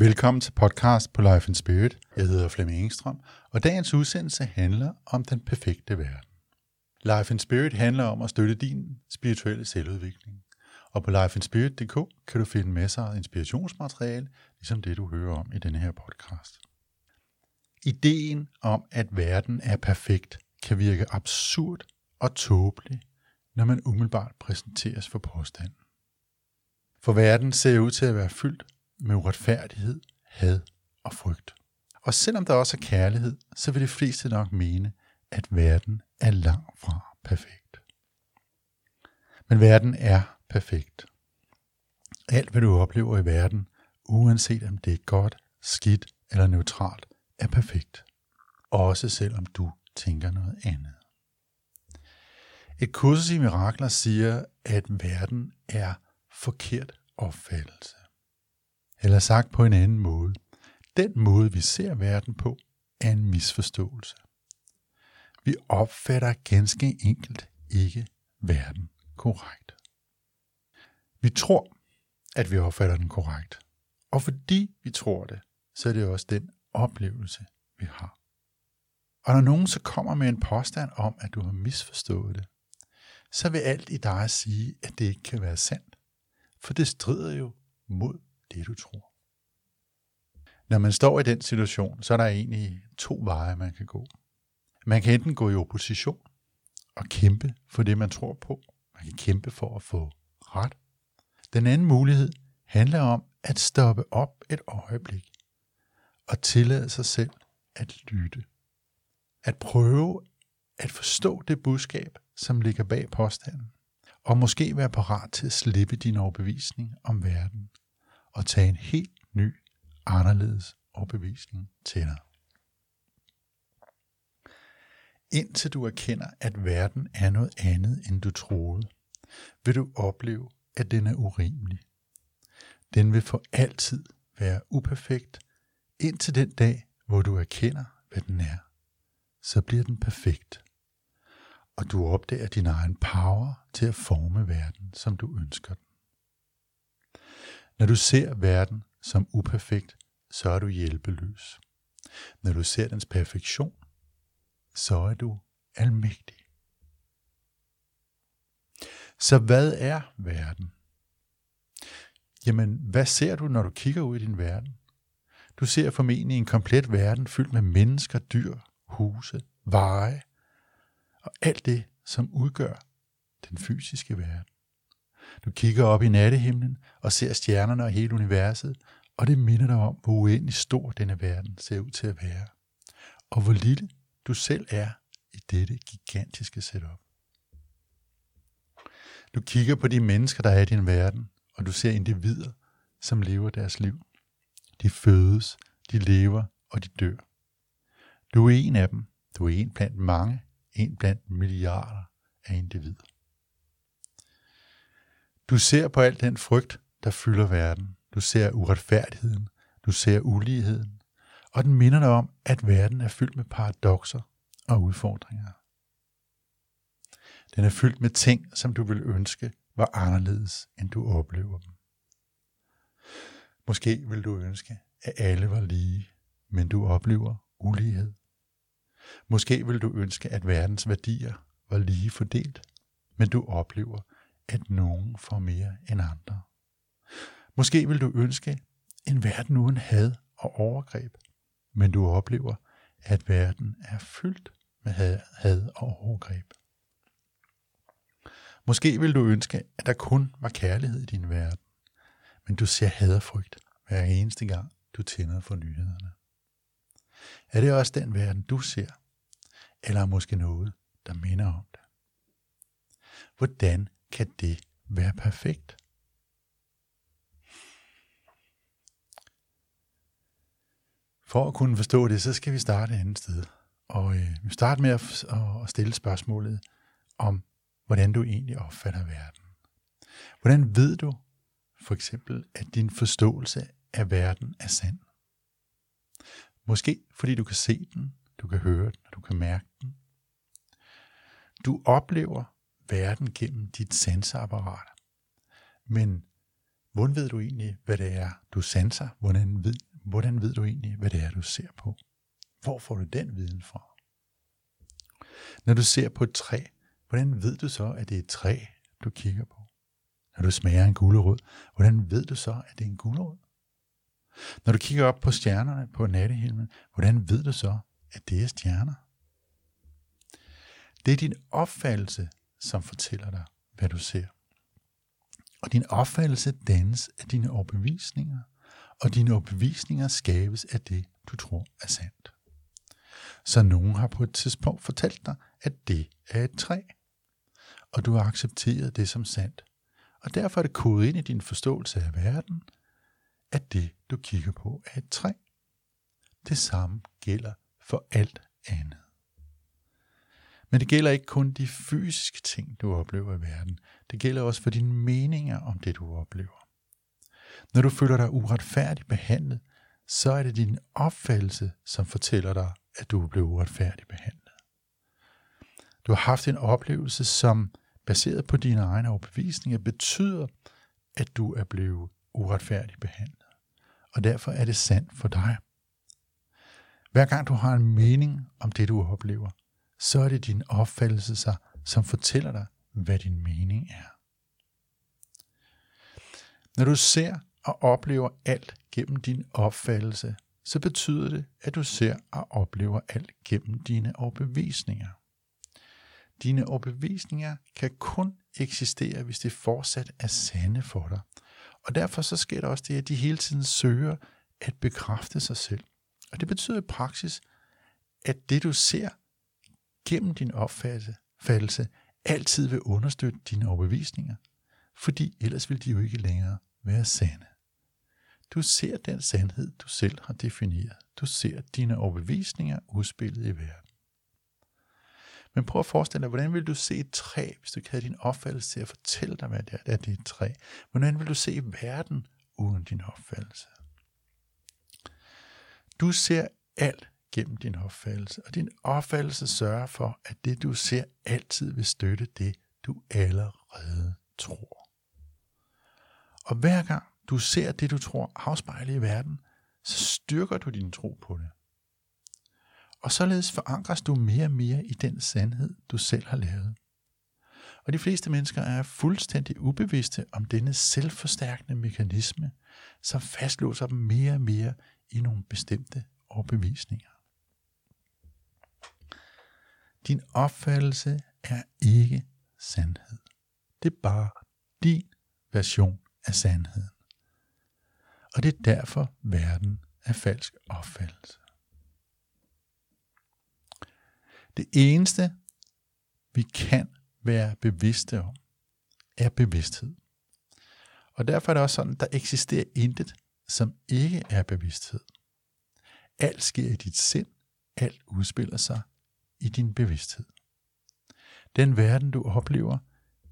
Velkommen til podcast på Life and Spirit. Jeg hedder Flemming Engstrøm, og dagens udsendelse handler om den perfekte verden. Life and Spirit handler om at støtte din spirituelle selvudvikling. Og på lifeandspirit.dk kan du finde masser af inspirationsmateriale, ligesom det du hører om i denne her podcast. Ideen om, at verden er perfekt, kan virke absurd og tåbelig, når man umiddelbart præsenteres for påstanden. For verden ser ud til at være fyldt med uretfærdighed, had og frygt. Og selvom der også er kærlighed, så vil de fleste nok mene, at verden er langt fra perfekt. Men verden er perfekt. Alt, hvad du oplever i verden, uanset om det er godt, skidt eller neutralt, er perfekt. Også selvom du tænker noget andet. Et kursus i mirakler siger, at verden er forkert opfattelse. Eller sagt på en anden måde. Den måde, vi ser verden på, er en misforståelse. Vi opfatter ganske enkelt ikke verden korrekt. Vi tror, at vi opfatter den korrekt. Og fordi vi tror det, så er det også den oplevelse, vi har. Og når nogen så kommer med en påstand om, at du har misforstået det, så vil alt i dig sige, at det ikke kan være sandt. For det strider jo mod det, du tror. Når man står i den situation, så er der egentlig to veje, man kan gå. Man kan enten gå i opposition og kæmpe for det, man tror på. Man kan kæmpe for at få ret. Den anden mulighed handler om at stoppe op et øjeblik og tillade sig selv at lytte. At prøve at forstå det budskab, som ligger bag påstanden, og måske være parat til at slippe din overbevisning om verden og tage en helt ny, anderledes overbevisning til dig. Indtil du erkender, at verden er noget andet, end du troede, vil du opleve, at den er urimelig. Den vil for altid være uperfekt, indtil den dag, hvor du erkender, hvad den er. Så bliver den perfekt. Og du opdager din egen power til at forme verden, som du ønsker den. Når du ser verden som uperfekt, så er du hjælpeløs. Når du ser dens perfektion, så er du almægtig. Så hvad er verden? Jamen, hvad ser du, når du kigger ud i din verden? Du ser formentlig en komplet verden fyldt med mennesker, dyr, huse, veje og alt det, som udgør den fysiske verden. Du kigger op i nattehimlen og ser stjernerne og hele universet, og det minder dig om, hvor uendelig stor denne verden ser ud til at være, og hvor lille du selv er i dette gigantiske setup. Du kigger på de mennesker, der er i din verden, og du ser individer, som lever deres liv. De fødes, de lever og de dør. Du er en af dem. Du er en blandt mange, en blandt milliarder af individer. Du ser på al den frygt, der fylder verden. Du ser uretfærdigheden. Du ser uligheden. Og den minder dig om, at verden er fyldt med paradoxer og udfordringer. Den er fyldt med ting, som du vil ønske var anderledes, end du oplever dem. Måske vil du ønske, at alle var lige, men du oplever ulighed. Måske vil du ønske, at verdens værdier var lige fordelt, men du oplever, at nogen får mere end andre. Måske vil du ønske en verden uden had og overgreb, men du oplever, at verden er fyldt med had og overgreb. Måske vil du ønske, at der kun var kærlighed i din verden, men du ser had og frygt hver eneste gang, du tænder for nyhederne. Er det også den verden, du ser? Eller måske noget, der minder om det? Hvordan kan det være perfekt? For at kunne forstå det, så skal vi starte et andet sted. Og øh, vi starter med at, at stille spørgsmålet om, hvordan du egentlig opfatter verden. Hvordan ved du for eksempel, at din forståelse af verden er sand? Måske fordi du kan se den, du kan høre den, og du kan mærke den. Du oplever verden gennem dit sanseapparat. Men hvordan ved du egentlig, hvad det er, du sanser? Hvordan ved, hvordan ved du egentlig, hvad det er, du ser på? Hvor får du den viden fra? Når du ser på et træ, hvordan ved du så, at det er et træ, du kigger på? Når du smager en gulerod, hvordan ved du så, at det er en gulerod? Når du kigger op på stjernerne på nattehimlen, hvordan ved du så, at det er stjerner? Det er din opfattelse, som fortæller dig, hvad du ser. Og din opfattelse dannes af dine overbevisninger, og dine overbevisninger skabes af det, du tror er sandt. Så nogen har på et tidspunkt fortalt dig, at det er et træ, og du har accepteret det som sandt. Og derfor er det kodet ind i din forståelse af verden, at det, du kigger på, er et træ. Det samme gælder for alt andet. Men det gælder ikke kun de fysiske ting, du oplever i verden. Det gælder også for dine meninger om det, du oplever. Når du føler dig uretfærdigt behandlet, så er det din opfattelse, som fortæller dig, at du er blevet uretfærdigt behandlet. Du har haft en oplevelse, som baseret på dine egne overbevisninger betyder, at du er blevet uretfærdigt behandlet. Og derfor er det sandt for dig. Hver gang du har en mening om det, du oplever, så er det din opfattelse, sig, som fortæller dig, hvad din mening er. Når du ser og oplever alt gennem din opfattelse, så betyder det, at du ser og oplever alt gennem dine overbevisninger. Dine overbevisninger kan kun eksistere, hvis det fortsat er sande for dig. Og derfor så sker der også det, at de hele tiden søger at bekræfte sig selv. Og det betyder i praksis, at det du ser gennem din opfattelse altid vil understøtte dine overbevisninger, fordi ellers vil de jo ikke længere være sande. Du ser den sandhed, du selv har defineret. Du ser dine overbevisninger udspillet i verden. Men prøv at forestille dig, hvordan vil du se et træ, hvis du ikke havde din opfattelse til at fortælle dig, hvad det er, at det er et træ? Hvordan vil du se verden uden din opfattelse? Du ser alt gennem din opfattelse, og din opfattelse sørger for, at det du ser altid vil støtte det, du allerede tror. Og hver gang du ser det, du tror afspejlet i verden, så styrker du din tro på det. Og således forankres du mere og mere i den sandhed, du selv har lavet. Og de fleste mennesker er fuldstændig ubevidste om denne selvforstærkende mekanisme, som fastlåser dem mere og mere i nogle bestemte overbevisninger. Din opfattelse er ikke sandhed. Det er bare din version af sandheden. Og det er derfor verden er falsk opfattelse. Det eneste, vi kan være bevidste om, er bevidsthed. Og derfor er det også sådan, der eksisterer intet, som ikke er bevidsthed. Alt sker i dit sind, alt udspiller sig i din bevidsthed. Den verden, du oplever,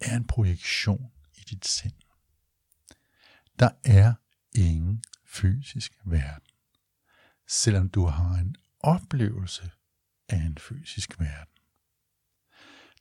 er en projektion i dit sind. Der er ingen fysisk verden, selvom du har en oplevelse af en fysisk verden.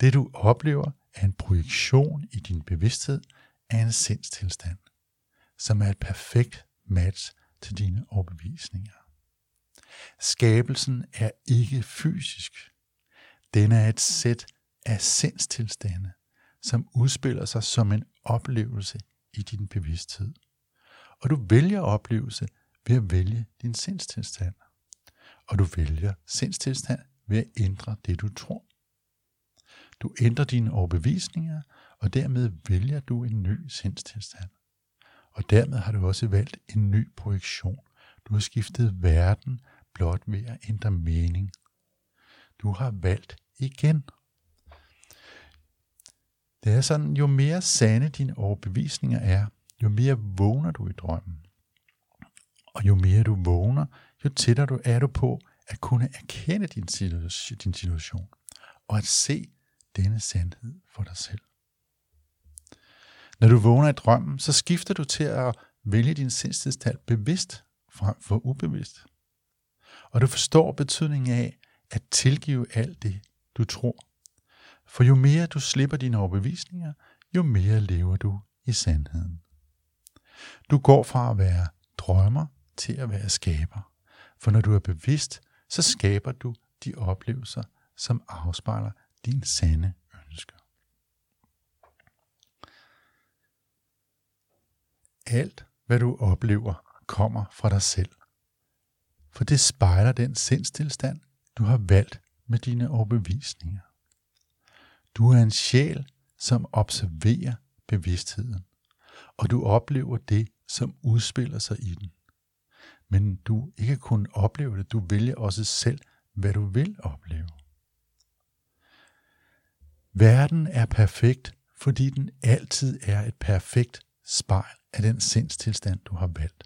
Det du oplever er en projektion i din bevidsthed af en sindstilstand, som er et perfekt match til dine overbevisninger. Skabelsen er ikke fysisk. Den er et sæt af sindstilstande, som udspiller sig som en oplevelse i din bevidsthed. Og du vælger oplevelse ved at vælge din sindstilstand. Og du vælger sindstilstand ved at ændre det, du tror. Du ændrer dine overbevisninger, og dermed vælger du en ny sindstilstand. Og dermed har du også valgt en ny projektion. Du har skiftet verden blot ved at ændre mening. Du har valgt igen. Det er sådan, jo mere sande dine overbevisninger er, jo mere vågner du i drømmen. Og jo mere du vågner, jo tættere du er du på at kunne erkende din din situation, og at se denne sandhed for dig selv. Når du vågner i drømmen, så skifter du til at vælge din sindstilstand bevidst frem for ubevidst. Og du forstår betydningen af at tilgive alt det, du tror. For jo mere du slipper dine overbevisninger, jo mere lever du i sandheden. Du går fra at være drømmer til at være skaber. For når du er bevidst, så skaber du de oplevelser, som afspejler din sande ønsker. Alt, hvad du oplever, kommer fra dig selv. For det spejler den sindstilstand, du har valgt med dine overbevisninger. Du er en sjæl, som observerer bevidstheden, og du oplever det, som udspiller sig i den. Men du ikke kun oplever det, du vælger også selv, hvad du vil opleve. Verden er perfekt, fordi den altid er et perfekt spejl af den sindstilstand, du har valgt.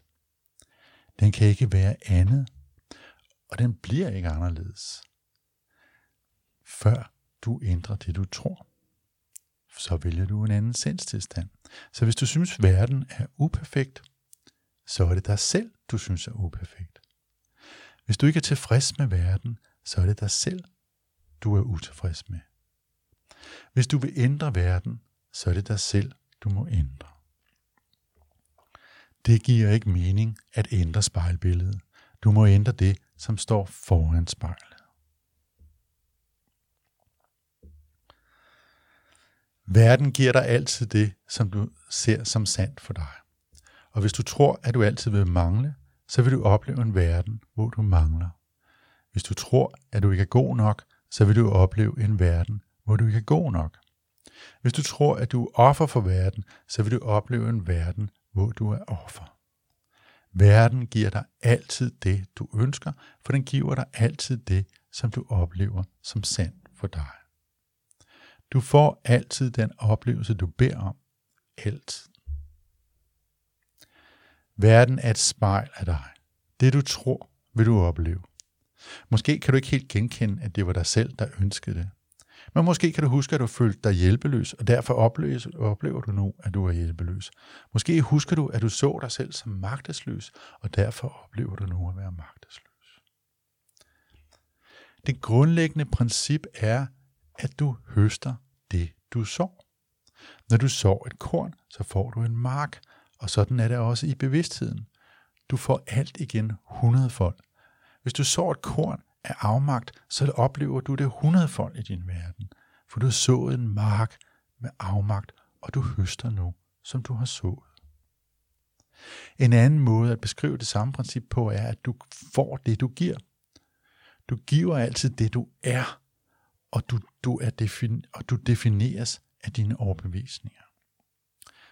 Den kan ikke være andet, og den bliver ikke anderledes, før du ændrer det, du tror. Så vælger du en anden sindstilstand. Så hvis du synes, verden er uperfekt, så er det dig selv, du synes er uperfekt. Hvis du ikke er tilfreds med verden, så er det dig selv, du er utilfreds med. Hvis du vil ændre verden, så er det dig selv, du må ændre. Det giver ikke mening at ændre spejlbilledet. Du må ændre det, som står foran spejlet. Verden giver dig altid det, som du ser som sandt for dig. Og hvis du tror, at du altid vil mangle, så vil du opleve en verden, hvor du mangler. Hvis du tror, at du ikke er god nok, så vil du opleve en verden, hvor du ikke er god nok. Hvis du tror, at du er offer for verden, så vil du opleve en verden, hvor du er offer. Verden giver dig altid det, du ønsker, for den giver dig altid det, som du oplever som sandt for dig. Du får altid den oplevelse, du beder om. Altid. Verden er et spejl af dig. Det du tror, vil du opleve. Måske kan du ikke helt genkende, at det var dig selv, der ønskede det. Men måske kan du huske, at du følte dig hjælpeløs, og derfor oplever du nu, at du er hjælpeløs. Måske husker du, at du så dig selv som magtesløs, og derfor oplever du nu at være magtesløs. Det grundlæggende princip er, at du høster det, du sår. Når du sår et korn, så får du en mark, og sådan er det også i bevidstheden. Du får alt igen 100 folk. Hvis du sår et korn af afmagt, så oplever du det 100 folk i din verden. For du har sået en mark med afmagt, og du høster nu, som du har sået. En anden måde at beskrive det samme princip på er, at du får det, du giver. Du giver altid det, du er, og du, du, er defin, og du defineres af dine overbevisninger.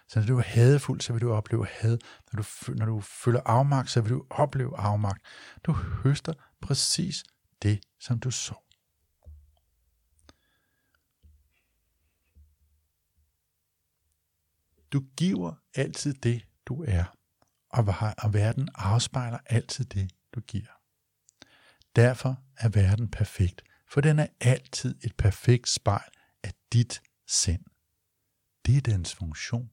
Så når du er hadefuld, så vil du opleve had. Når du, når du føler afmagt, så vil du opleve afmagt. Du høster præcis det, som du så. Du giver altid det, du er, og verden afspejler altid det, du giver. Derfor er verden perfekt, for den er altid et perfekt spejl af dit sind. Det er dens funktion.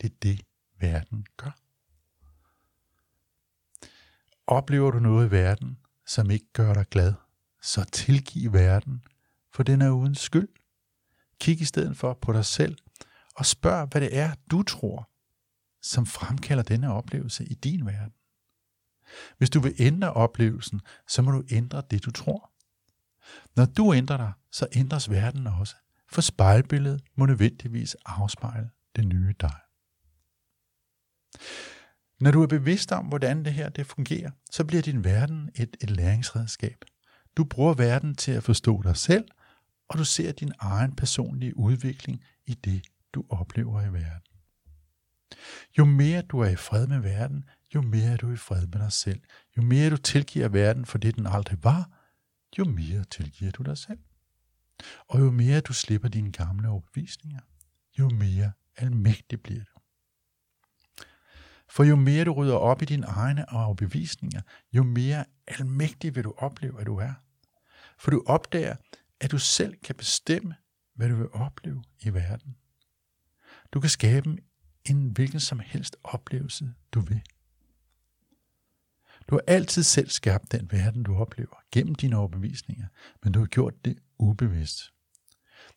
Det er det, verden gør. Oplever du noget i verden, som ikke gør dig glad, så tilgiv verden, for den er uden skyld. Kig i stedet for på dig selv og spørg, hvad det er, du tror, som fremkalder denne oplevelse i din verden. Hvis du vil ændre oplevelsen, så må du ændre det, du tror. Når du ændrer dig, så ændres verden også, for spejlbilledet må nødvendigvis afspejle det nye dig. Når du er bevidst om, hvordan det her det fungerer, så bliver din verden et, et læringsredskab. Du bruger verden til at forstå dig selv, og du ser din egen personlige udvikling i det, du oplever i verden. Jo mere du er i fred med verden, jo mere er du i fred med dig selv. Jo mere du tilgiver verden for det, den aldrig var, jo mere tilgiver du dig selv. Og jo mere du slipper dine gamle overbevisninger, jo mere almægtig bliver du. For jo mere du rydder op i dine egne overbevisninger, jo mere almægtig vil du opleve, at du er. For du opdager, at du selv kan bestemme, hvad du vil opleve i verden. Du kan skabe en hvilken som helst oplevelse, du vil. Du har altid selv skabt den verden, du oplever, gennem dine overbevisninger, men du har gjort det ubevidst.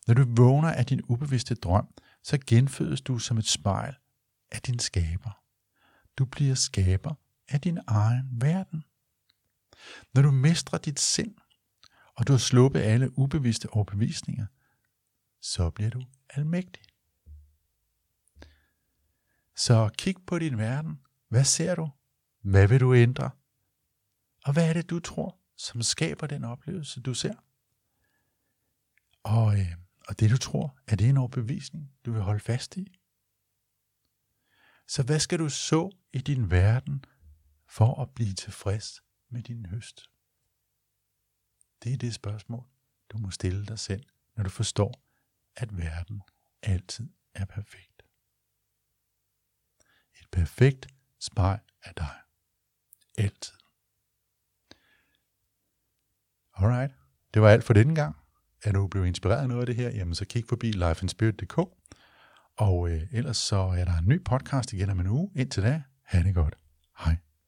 Når du vågner af din ubevidste drøm, så genfødes du som et spejl af din skaber. Du bliver skaber af din egen verden. Når du mestrer dit sind, og du har sluppet alle ubevidste overbevisninger, så bliver du almægtig. Så kig på din verden. Hvad ser du? Hvad vil du ændre? Og hvad er det, du tror, som skaber den oplevelse, du ser? Og, øh, og det, du tror, er det en overbevisning, du vil holde fast i? Så hvad skal du så i din verden for at blive tilfreds med din høst? Det er det spørgsmål, du må stille dig selv, når du forstår, at verden altid er perfekt. Et perfekt spejl af dig. Altid. Alright, det var alt for denne gang. Er du blevet inspireret af noget af det her, jamen så kig forbi lifeandspirit.dk. Og øh, ellers så er der en ny podcast igen om en uge. Indtil da, ha' det godt. Hej.